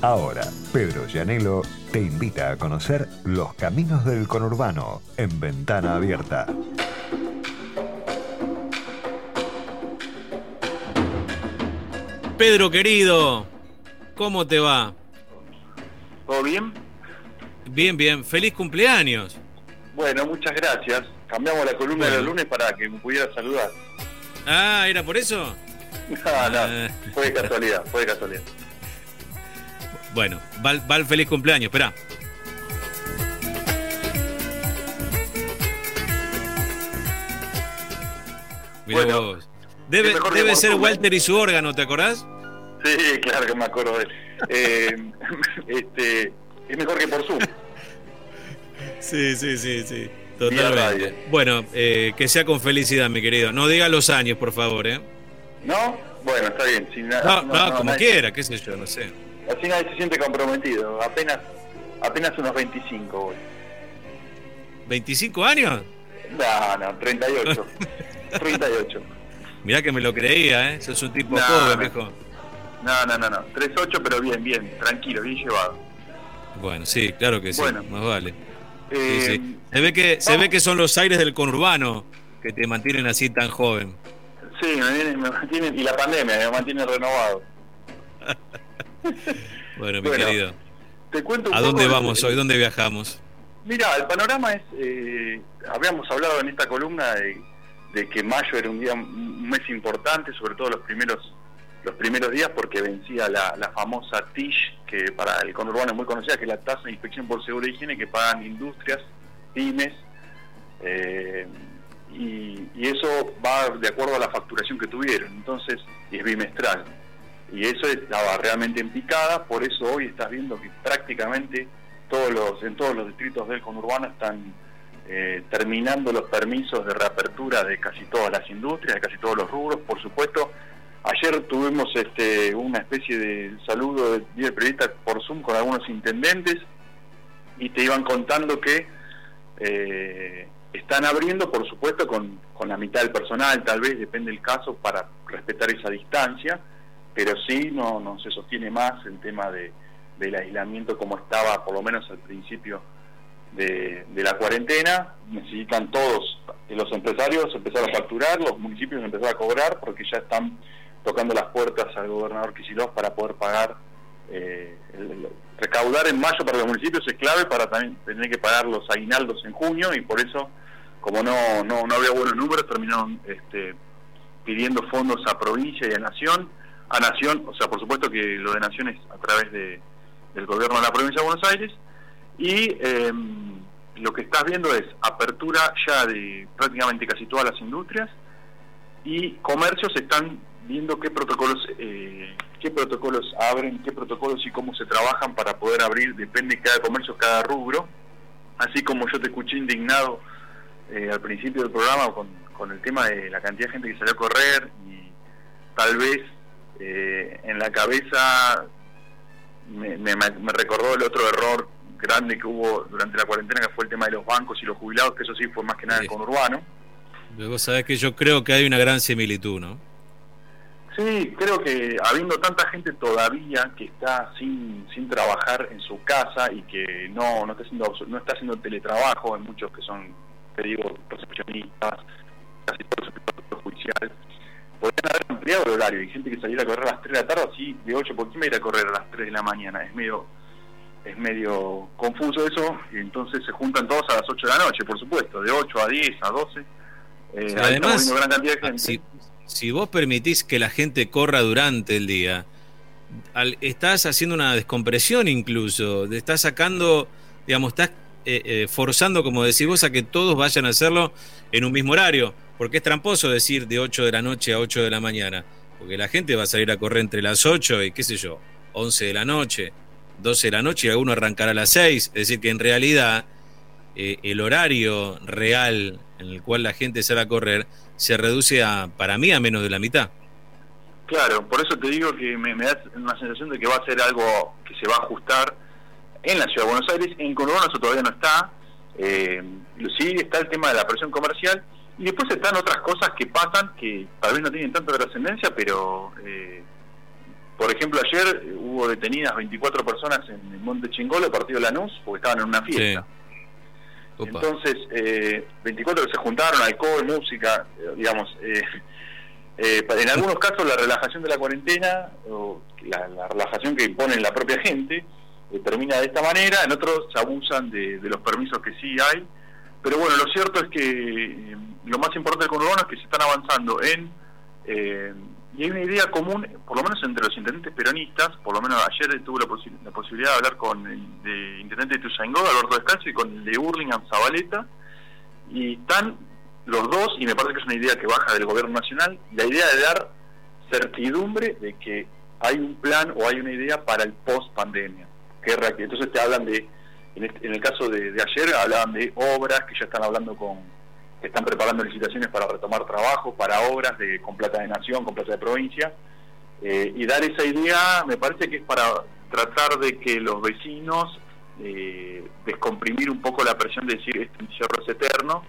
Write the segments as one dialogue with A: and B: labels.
A: Ahora, Pedro Llanelo te invita a conocer los caminos del conurbano en ventana abierta.
B: Pedro querido, ¿cómo te va?
C: ¿Todo bien?
B: Bien, bien. Feliz cumpleaños.
C: Bueno, muchas gracias. Cambiamos la columna de los lunes para que me pudiera saludar.
B: Ah, ¿era por eso?
C: No, no,
B: Ah.
C: fue de casualidad, fue de casualidad.
B: Bueno, va, el- va el feliz cumpleaños, espera. Mira
C: Bueno,
B: vos. Debe, debe ser. Walter y su órgano, ¿te acordás?
C: Sí, claro que me acuerdo de él. Eh, este, es mejor que por Zoom.
B: Sí, sí, sí, sí. Totalmente. Bueno, eh, que sea con felicidad, mi querido. No diga los años, por favor, ¿eh?
C: ¿No? Bueno, está bien. Si na-
B: No, no, como quiera, qué sé yo, no sé.
C: Así nadie se siente comprometido. Apenas apenas unos 25 hoy.
B: ¿25 años?
C: No, no, 38. 38.
B: Mirá que me lo creía, ¿eh? Sos un tipo
C: No,
B: joven,
C: no.
B: viejo.
C: No, no, no, no. 38, pero bien, bien. Tranquilo, bien llevado.
B: Bueno, sí, claro que sí,
C: Bueno.
B: más vale. Sí,
C: Eh,
B: sí. Se ve que se ve que son los aires del conurbano que te mantienen así tan joven.
C: Sí, me, viene- me mantiene, y la pandemia me mantiene renovado.
B: Bueno, mi
C: Bueno,
B: querido.
C: Te cuento un
B: ¿A dónde vamos hoy? ¿Dónde viajamos?
C: Mira, el panorama es, eh, habíamos hablado en esta columna de, de que mayo era un día, un mes importante, sobre todo los primeros los primeros días porque vencía la, la famosa TISH, que para el conurbano es muy conocida, que es la tasa de inspección por seguro e higiene que pagan industrias, pymes, eh, y, y eso va de acuerdo a la facturación que tuvieron, entonces, y es bimestral. Y eso estaba realmente en picada, por eso hoy estás viendo que prácticamente todos los en todos los distritos del conurbano están eh, terminando los permisos de reapertura de casi todas las industrias, de casi todos los rubros, por supuesto. Ayer tuvimos este, una especie de saludo del día del periodista por Zoom con algunos intendentes y te iban contando que eh, están abriendo, por supuesto, con, con la mitad del personal, tal vez, depende del caso, para respetar esa distancia, pero sí no, no se sostiene más el tema de, del aislamiento como estaba, por lo menos al principio de, la cuarentena. Necesitan todos, los empresarios, empezar a facturar, los municipios empezar a cobrar, porque ya están tocando las puertas al gobernador Kicillof para poder pagar. eh, el- recaudar en mayo para los municipios es clave para también tener que pagar los aguinaldos en junio y por eso, como no, no, no había buenos números, terminaron este, pidiendo fondos a provincia y a nación. A nación, o sea, por supuesto que lo de nación es a través de, del gobierno de la provincia de Buenos Aires. Y eh, lo que estás viendo es apertura ya de prácticamente casi todas las industrias y comercios están viendo qué protocolos eh, qué protocolos abren, qué protocolos y cómo se trabajan para poder abrir, depende de cada comercio, cada rubro. Así como yo te escuché indignado eh, al principio del programa con, con el tema de la cantidad de gente que salió a correr y tal vez eh, en la cabeza me, me, me recordó el otro error grande que hubo durante la cuarentena que fue el tema de los bancos y los jubilados, que eso sí fue más que nada
B: Sí.
C: con urbano.
B: Vos sabés que yo creo que hay una gran similitud, ¿no?
C: Sí, creo que habiendo tanta gente todavía que está sin, sin trabajar en su casa y que no, no está haciendo no está haciendo teletrabajo, hay muchos que son, te digo, recepcionistas, casi todo el sector judicial, podrían haber ampliado el horario y gente que saliera a correr a las 3 de la tarde, así de 8, ¿por qué me ir a correr a las 3 de la mañana? Es medio es medio confuso eso y entonces se juntan todos a las 8 de la noche, por supuesto, de 8 a 10, a 12. Eh, ahí
B: además,
C: gran cantidad de gente.
B: Si, si vos permitís que la gente corra durante el día, al- estás haciendo una descompresión incluso, estás sacando, digamos, estás eh, eh, forzando, como decís vos, a que todos vayan a hacerlo en un mismo horario, porque es tramposo decir de 8 de la noche a 8 de la mañana, porque la gente va a salir a correr entre las 8 y qué sé yo, 11 de la noche, 12 de la noche y alguno arrancará a las 6, es decir, que en realidad eh, el horario real en el cual la gente sale a correr se reduce a, para mí, a menos de la mitad.
C: Claro, por eso te digo que me, da una sensación de que va a ser algo que se va a ajustar en la ciudad de Buenos Aires. En Conurbano eso todavía no está. Eh, sí está el tema de la presión comercial y después están otras cosas que pasan que tal vez no tienen tanta trascendencia, pero eh, por ejemplo, ayer hubo detenidas 24 personas en el Monte Chingolo, partido Lanús, porque estaban en una fiesta. Entonces, eh, 24 que se juntaron, alcohol, música, eh, digamos. Eh, eh, en algunos casos la relajación de la cuarentena, o la, relajación que impone la propia gente, termina de esta manera, en otros se abusan de, de, los permisos que sí hay. Pero bueno, lo cierto es que lo más importante del conurbano es que se están avanzando en y hay una idea común, por lo menos entre los intendentes peronistas, por lo menos ayer tuve la, posibilidad de hablar con el de intendente de Tuzaingó, Alberto Descalzo, y con el de Burlingame, Zabaleta, y están los dos, y me parece que es una idea que baja del gobierno nacional, la idea de dar certidumbre de que hay un plan o hay una idea para el post pandemia. Que entonces te hablan de, en, este, el caso de ayer, hablaban de obras que ya están hablando con que están preparando licitaciones para retomar trabajo, para obras de, con plata de nación, con plata de provincia, eh, y dar esa idea me parece que es para tratar de que los vecinos eh, descomprimir un poco la presión de decir este encierro es eterno,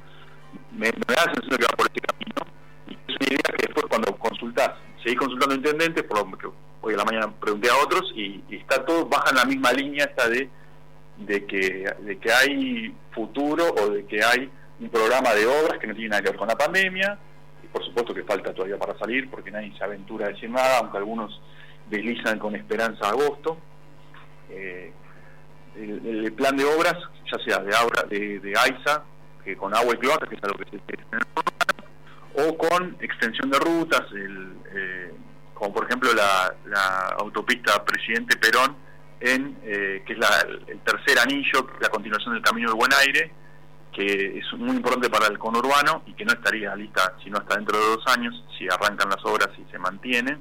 C: me, da la sensación que va por este camino, y es una idea que después cuando consultás, seguís consultando intendentes, por lo que hoy a la mañana pregunté a otros, y, está todo, baja en la misma línea esta de, de, que, de que hay futuro o de que hay un programa de obras que no tiene nada que ver con la pandemia, y por supuesto que falta todavía para salir, porque nadie se aventura a decir nada, aunque algunos deslizan con esperanza a agosto. Eh, el, plan de obras, ya sea de, obra, de, de AISA, que con agua y cloaca, que es algo que se tiene o con extensión de rutas, el, eh, como por ejemplo la, autopista Presidente Perón, en eh, que es el tercer anillo, la continuación del Camino del Buen Aire, que es muy importante para el conurbano y que no estaría lista sino hasta dentro de dos años, si arrancan las obras y se mantienen,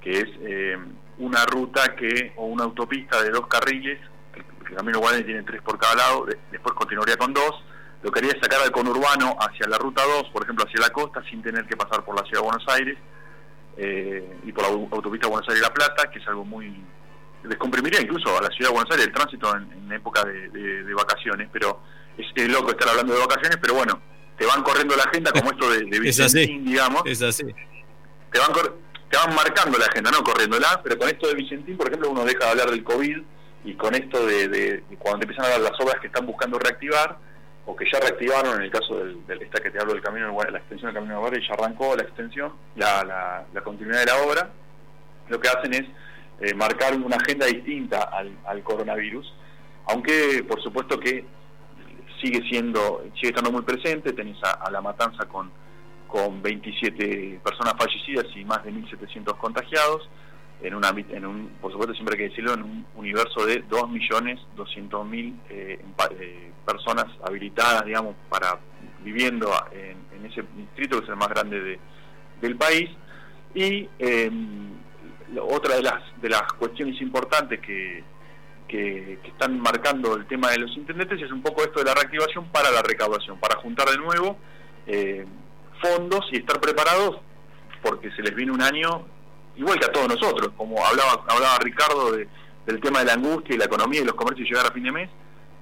C: que es eh, una ruta que o una autopista de dos carriles, el, camino Guadalajara tiene tres por cada lado, después continuaría con dos, lo quería sacar al conurbano hacia la ruta 2, por ejemplo hacia la costa, sin tener que pasar por la ciudad de Buenos Aires eh, y por la autopista Buenos Aires-La Plata, que es algo muy descomprimiría incluso a la ciudad de Buenos Aires el tránsito en, época de vacaciones, pero es, loco estar hablando de vacaciones, pero bueno, te van corriendo la agenda como esto de, de Vicentín, digamos.
B: Es así.
C: Te van, te van marcando la agenda, no corriéndola, pero con esto de Vicentín, por ejemplo, uno deja de hablar del COVID y con esto de, cuando te empiezan a hablar las obras que están buscando reactivar, o que ya reactivaron en el caso del, esta que te hablo del camino la extensión del camino de y ya arrancó la extensión, la, la, continuidad de la obra, lo que hacen es eh, marcar una agenda distinta al, coronavirus, aunque por supuesto que sigue siendo sigue estando muy presente, tenés a, la matanza con, con 27 personas fallecidas y más de 1.700 contagiados, en, una, en un, por supuesto siempre hay que decirlo, en un universo de 2.200.000 eh, eh, personas habilitadas, digamos, para viviendo en, ese distrito que es el más grande de, del país. Y eh, otra de las, de las cuestiones importantes que, que, están marcando el tema de los intendentes es un poco esto de la reactivación para la recaudación, para juntar de nuevo eh, fondos y estar preparados porque se les viene un año igual que a todos nosotros, como hablaba, hablaba Ricardo del tema de la angustia y la economía y los comercios llegar a fin de mes,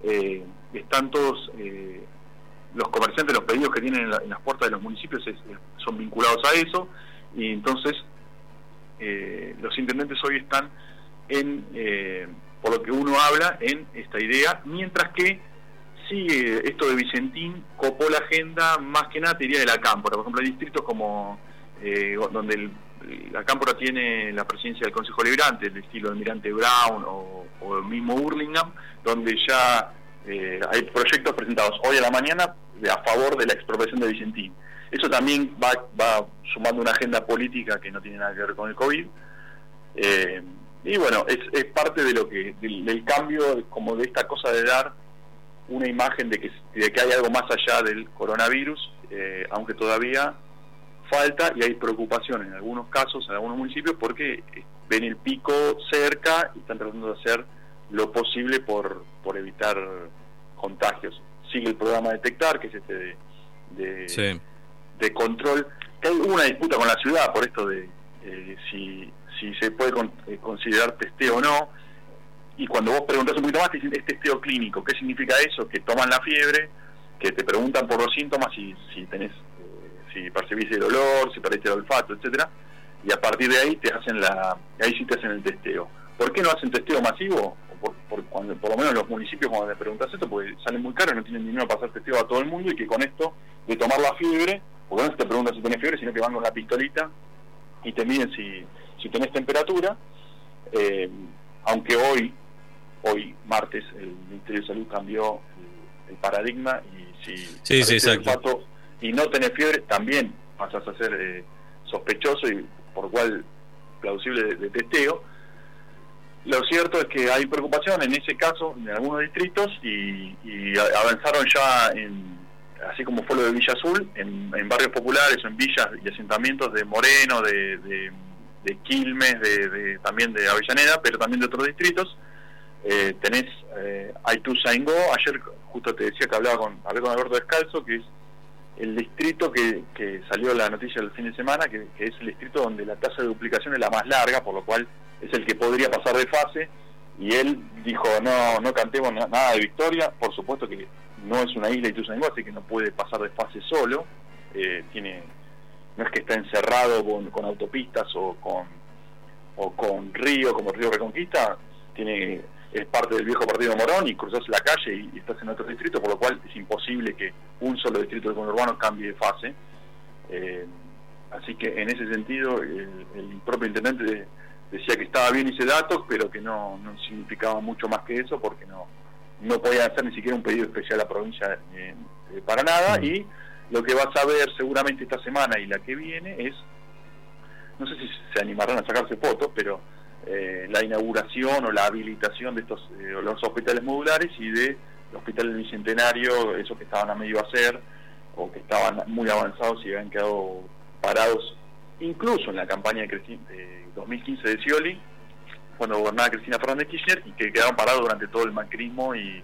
C: eh, están todos eh, los comerciantes, los pedidos que tienen en, las puertas de los municipios son vinculados a eso y entonces los intendentes hoy están en por lo que uno habla en esta idea, mientras que sigue esto de Vicentín, copó la agenda más que nada, te diría, de la Cámpora. Por ejemplo, hay distritos como eh, donde la Cámpora tiene la presidencia del Consejo Liberante, del estilo de Mirante Brown o, el mismo Burlingame, donde ya eh, hay proyectos presentados hoy a la mañana a favor de la expropiación de Vicentín. Eso también va, va sumando una agenda política que no tiene nada que ver con el COVID. Eh, y bueno, es, es parte de lo que del, cambio, como de esta cosa de dar una imagen de que, de que hay algo más allá del coronavirus, eh, aunque todavía falta y hay preocupación en algunos casos, en algunos municipios, porque ven el pico cerca y están tratando de hacer lo posible por, por evitar contagios. Sigue el programa Detectar, que es este de, de, control. Que hay una disputa con la ciudad por esto de eh, si si se puede eh, considerar testeo o no. Y cuando vos preguntas un poquito más, te dicen, es testeo clínico. ¿Qué significa eso? Que toman la fiebre, que te preguntan por los síntomas, si, si tenés, eh, si percibís el olor, si perdiste el olfato, etcétera y a partir de ahí te hacen la, ahí sí te hacen el testeo. ¿Por qué no hacen testeo masivo? Por, por, cuando, por lo menos los municipios cuando le preguntas esto, porque sale muy caro, no tienen dinero para hacer testeo a todo el mundo y que con esto de tomar la fiebre, porque no se te preguntan si tienes fiebre, sino que van con la pistolita y te miden si, si tenés temperatura, eh, aunque hoy, hoy martes, el Ministerio de Salud cambió el, paradigma y si
B: sí, sí,
C: exacto. y no tenés fiebre, también pasas a ser eh, sospechoso y por cual plausible de, testeo. Lo cierto es que hay preocupación en ese caso en algunos distritos y, avanzaron ya en, así como fue lo de Villa Azul, en, barrios populares o en villas y asentamientos de Moreno, de, de, Quilmes, de, también de Avellaneda, pero también de otros distritos. Eh, tenés eh, Aituza Ingo, ayer justo te decía que hablaba con, hablé con Alberto Descalzo, que es el distrito que, que salió la noticia el fin de semana, que, es el distrito donde la tasa de duplicación es la más larga, por lo cual es el que podría pasar de fase, y él dijo, no, no cantemos nada de victoria, por supuesto que no es una isla Ituzaingó, así que no puede pasar de fase solo, eh, tiene no es que está encerrado con, autopistas o con o con río como Río Reconquista, tiene es parte del viejo partido Morón y cruzas la calle y, estás en otro distrito, por lo cual es imposible que un solo distrito de conurbano cambie de fase. Eh, así que en ese sentido el, propio intendente decía que estaba bien ese dato, pero que no, no significaba mucho más que eso porque no, no podía hacer ni siquiera un pedido especial a la provincia eh, para nada. Y lo que vas a ver seguramente esta semana y la que viene es, no sé si se animarán a sacarse fotos, pero eh, la inauguración o la habilitación de estos eh, los hospitales modulares y de hospitales del Bicentenario, esos que estaban a medio hacer o que estaban muy avanzados y habían quedado parados incluso en la campaña de, 2015 de Scioli, cuando gobernaba Cristina Fernández Kirchner, y que quedaron parados durante todo el macrismo y,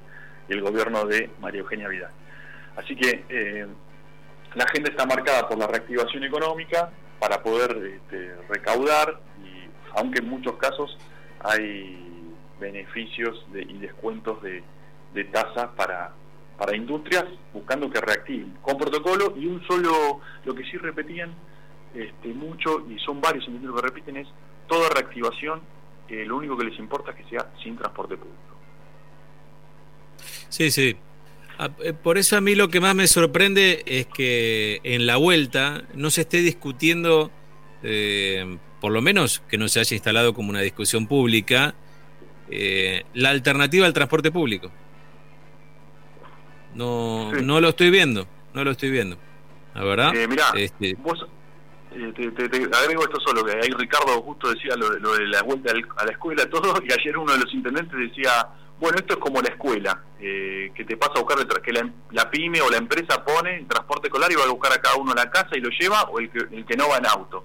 C: el gobierno de María Eugenia Vidal. Así que eh, la agenda está marcada por la reactivación económica para poder este, recaudar aunque en muchos casos hay beneficios y descuentos de, de tasa para, para industrias buscando que reactiven con protocolo y un solo, lo que sí repetían este, mucho y son varios lo que repiten es toda reactivación, eh, lo único que les importa es que sea sin transporte público.
B: Sí, sí. Ah, eh, por eso a mí lo que más me sorprende es que en la vuelta no se esté discutiendo eh, por lo menos que no se haya instalado como una discusión pública, eh, la alternativa al transporte público. No, no lo estoy viendo, no lo estoy viendo. La verdad.
C: Eh, mirá, este, vos, eh, te, agrego esto solo, que ahí Ricardo justo decía lo, de la vuelta a la escuela, todo, y ayer uno de los intendentes decía, bueno, esto es como la escuela, que te pasa a buscar, que la, pyme o la empresa pone el transporte escolar y va a buscar a cada uno a la casa y lo lleva, o el que, el que no va en auto.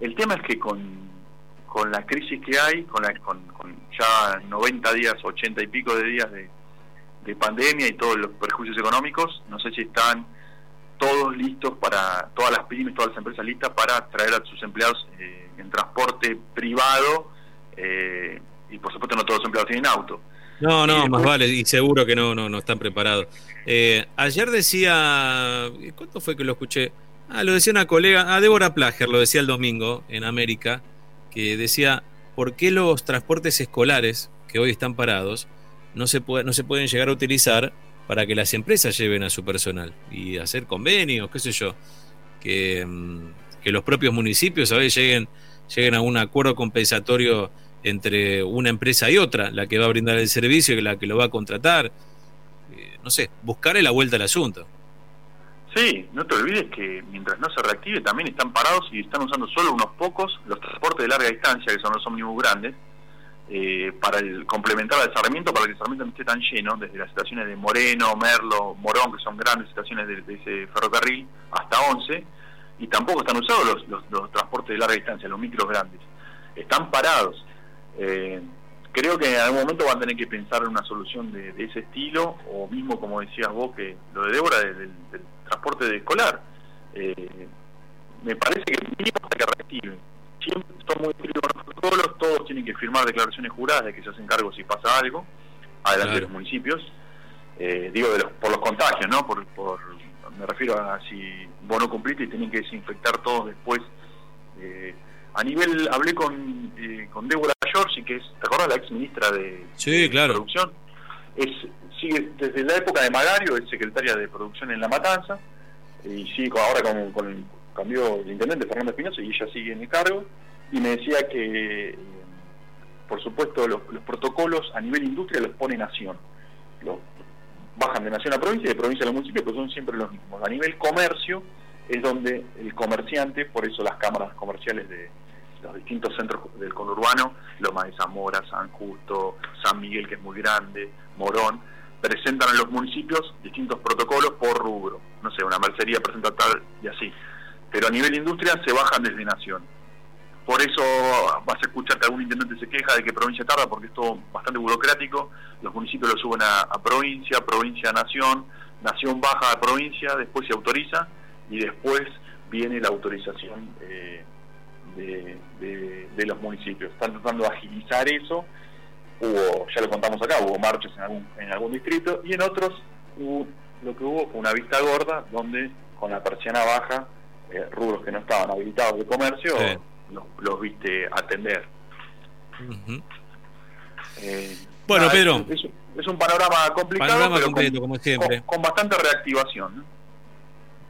C: El tema es que con, con la crisis que hay, con, con, ya 90 días, 80 y pico de días de, pandemia y todos los perjuicios económicos, no sé si están todos listos para, todas las pymes, todas las empresas listas para traer a sus empleados eh, en transporte privado eh, y por supuesto no todos los empleados tienen auto.
B: No, no, más vale, y seguro que no, no, no están preparados. Eh, ayer decía, ¿cuánto fue que lo escuché? Ah, lo decía una colega, ah, Débora Plager, lo decía el domingo en América, que decía, ¿por qué los transportes escolares que hoy están parados no se, puede, no se pueden llegar a utilizar para que las empresas lleven a su personal y hacer convenios, qué sé yo, que, mm, que los propios municipios a veces lleguen, lleguen a un acuerdo compensatorio entre una empresa y otra, la que va a brindar el servicio y la que lo va a contratar. Eh, no sé, buscarle la vuelta al asunto.
C: Sí, no te olvides que mientras no se reactive también están parados y están usando solo unos pocos los transportes de larga distancia, que son los ómnibus grandes, eh, para el, complementar al Sarmiento, para que el Sarmiento no esté tan lleno, desde las estaciones de Moreno, Merlo, Morón, que son grandes estaciones de, ese ferrocarril, hasta 11, y tampoco están usados los, los, transportes de larga distancia, los micros grandes. Están parados. Eh, creo que en algún momento van a tener que pensar en una solución de, ese estilo, o mismo como decías vos, que lo de Débora, del transporte de escolar. Eh, me parece que mínimo hasta que reactiven. Siempre son muy protocolos, todos tienen que firmar declaraciones juradas de que se hacen cargo si pasa algo, adelante de los municipios. Eh, digo, de los, por los contagios, ¿no? Por, por, me refiero a si vos no cumpliste y tienen que desinfectar todos después a nivel, hablé con, eh, con Débora Giorgi, que es, ¿te acuerdas? La ex ministra de,
B: sí, claro.
C: Producción. Es, sigue desde la época de Magario, es secretaria de Producción en La Matanza, y sigue ahora con, con cambió el intendente Fernando Espinosa y ella sigue en el cargo, y me decía que, eh, por supuesto, los, protocolos a nivel industria los pone Nación. Los bajan de Nación a provincia y de provincia a los municipios, pero son siempre los mismos. A nivel comercio es donde el comerciante, por eso las cámaras comerciales de, los distintos centros del conurbano, Loma de Zamora, San Justo, San Miguel, que es muy grande, Morón, presentan a los municipios distintos protocolos por rubro. No sé, una mercería presenta tal y así. Pero a nivel industria se bajan desde Nación. Por eso vas a escuchar que algún intendente se queja de que provincia tarda, porque es todo bastante burocrático. Los municipios lo suben a, provincia, provincia a nación, nación baja a provincia, después se autoriza y después viene la autorización eh, de, los municipios. Están tratando de agilizar eso. Hubo, ya lo contamos acá, hubo marchas en algún, en algún distrito y en otros lo que hubo fue una vista gorda donde con la persiana baja, eh, rubros que no estaban habilitados de comercio, los, viste atender.
B: Eh, bueno, Pedro.
C: Es, un panorama complicado, pero como siempre. Con, bastante reactivación.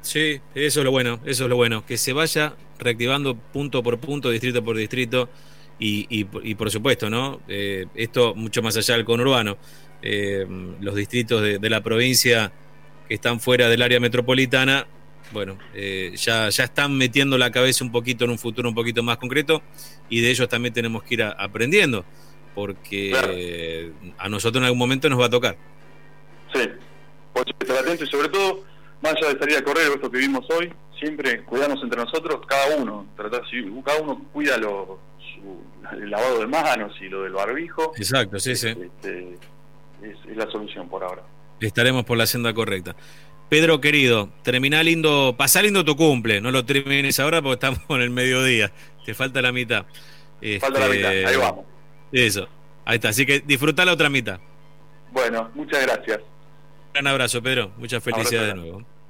B: Sí, eso es lo bueno, eso es lo bueno, que se vaya reactivando punto por punto, distrito por distrito y, y, por supuesto, ¿no? Eh, esto mucho más allá del conurbano, eh, los distritos de, la provincia que están fuera del área metropolitana, bueno, eh, ya, ya están metiendo la cabeza un poquito en un futuro un poquito más concreto y de ellos también tenemos que ir aprendiendo, porque a nosotros en algún momento nos va a tocar.
C: Sí, pues estar atento y sobre todo más allá de salir a correr, esto que vimos hoy, siempre cuidarnos entre nosotros, cada uno, tratar, si cada uno cuida lo, el lavado de manos y lo del barbijo.
B: Exacto, sí, sí.
C: Este, es, la solución por ahora.
B: Estaremos por la senda correcta. Pedro querido, termina lindo, pasá lindo tu cumple, no lo termines ahora porque estamos en el mediodía, te falta la mitad.
C: falta la mitad, ahí este, vamos.
B: Eso, ahí está, así que disfruta la otra mitad.
C: Bueno, muchas gracias.
B: Un gran abrazo, Pedro. Muchas felicidades de nuevo.